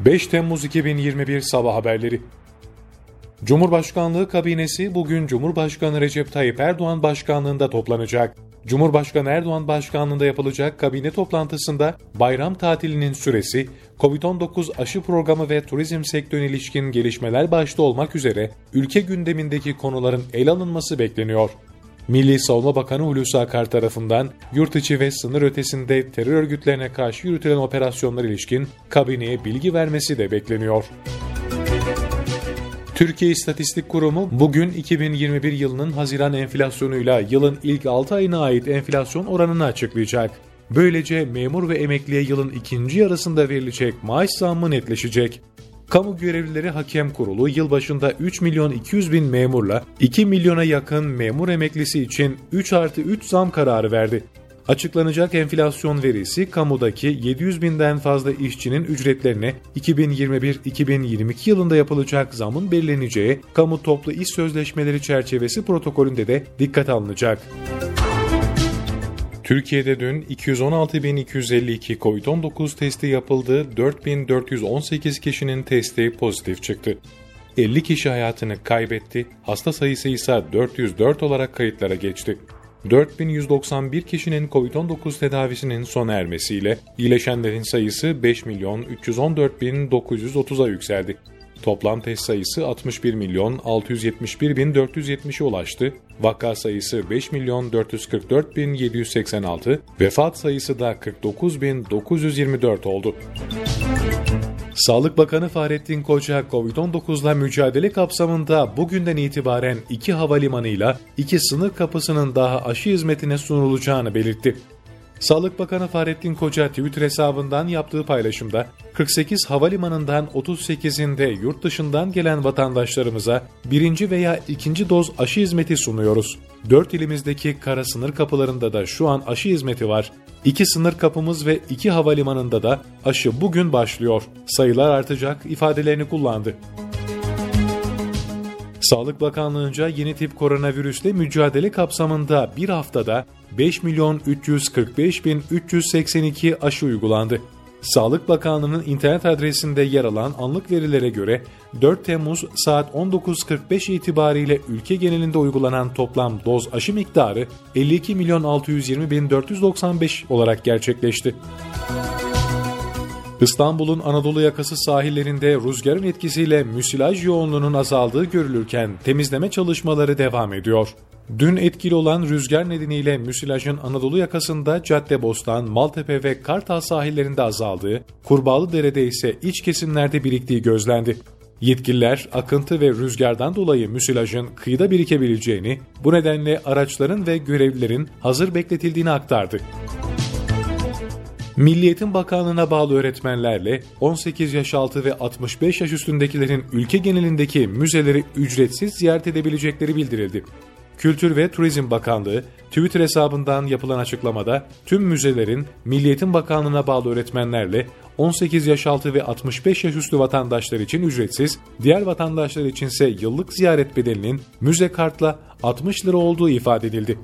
5 Temmuz 2021 Sabah Haberleri Cumhurbaşkanlığı kabinesi bugün Cumhurbaşkanı Recep Tayyip Erdoğan başkanlığında toplanacak. Cumhurbaşkanı Erdoğan başkanlığında yapılacak kabine toplantısında bayram tatilinin süresi, COVID-19 aşı programı ve turizm sektörüne ilişkin gelişmeler başta olmak üzere ülke gündemindeki konuların ele alınması bekleniyor. Milli Savunma Bakanı Hulusi Akar tarafından yurt içi ve sınır ötesinde terör örgütlerine karşı yürütülen operasyonlar ilişkin kabineye bilgi vermesi de bekleniyor. Türkiye İstatistik Kurumu bugün 2021 yılının Haziran enflasyonuyla yılın ilk 6 ayına ait enflasyon oranını açıklayacak. Böylece memur ve emekliye yılın ikinci yarısında verilecek maaş zammı netleşecek. Kamu Görevlileri Hakem Kurulu yılbaşında 3 milyon 200 bin memurla 2 milyona yakın memur emeklisi için 3 artı 3 zam kararı verdi. Açıklanacak enflasyon verisi kamudaki 700 binden fazla işçinin ücretlerine 2021-2022 yılında yapılacak zamın belirleneceği kamu toplu iş sözleşmeleri çerçevesi protokolünde de dikkat alınacak. Türkiye'de dün 216.252 COVID-19 testi yapıldı, 4.418 kişinin testi pozitif çıktı. 50 kişi hayatını kaybetti, hasta sayısı ise 404 olarak kayıtlara geçti. 4191 kişinin COVID-19 tedavisinin sona ermesiyle iyileşenlerin sayısı 5 milyon 314 bin 930'a yükseldi. Toplam test sayısı 61 milyon 671 bin 470'e ulaştı. Vaka sayısı 5 milyon 444 bin 786, vefat sayısı da 49 bin 924 oldu. Sağlık Bakanı Fahrettin Koca, COVID-19'la mücadele kapsamında bugünden itibaren iki havalimanıyla iki sınır kapısının daha aşı hizmetine sunulacağını belirtti. Sağlık Bakanı Fahrettin Koca Twitter hesabından yaptığı paylaşımda 48 havalimanından 38'inde yurt dışından gelen vatandaşlarımıza birinci veya ikinci doz aşı hizmeti sunuyoruz. 4 ilimizdeki kara sınır kapılarında da şu an aşı hizmeti var. İki sınır kapımız ve iki havalimanında da aşı bugün başlıyor. Sayılar artacak ifadelerini kullandı. Sağlık Bakanlığı'nca yeni tip koronavirüsle mücadele kapsamında bir haftada 5 milyon 345 bin 382 aşı uygulandı. Sağlık Bakanlığı'nın internet adresinde yer alan anlık verilere göre 4 Temmuz saat 19.45 itibariyle ülke genelinde uygulanan toplam doz aşı miktarı 52 milyon 620 bin 495 olarak gerçekleşti. İstanbul'un Anadolu yakası sahillerinde rüzgarın etkisiyle müsilaj yoğunluğunun azaldığı görülürken temizleme çalışmaları devam ediyor. Dün etkili olan rüzgar nedeniyle müsilajın Anadolu yakasında Caddebostan, Maltepe ve Kartal sahillerinde azaldığı, Kurbağalıdere'de ise iç kesimlerde biriktiği gözlendi. Yetkililer akıntı ve rüzgardan dolayı müsilajın kıyıda birikebileceğini, bu nedenle araçların ve görevlilerin hazır bekletildiğini aktardı. Milliyetin Bakanlığı'na bağlı öğretmenlerle 18 yaş altı ve 65 yaş üstündekilerin ülke genelindeki müzeleri ücretsiz ziyaret edebilecekleri bildirildi. Kültür ve Turizm Bakanlığı Twitter hesabından yapılan açıklamada tüm müzelerin Milliyetin Bakanlığı'na bağlı öğretmenlerle 18 yaş altı ve 65 yaş üstü vatandaşlar için ücretsiz, diğer vatandaşlar içinse yıllık ziyaret bedelinin müze kartla 60 lira olduğu ifade edildi.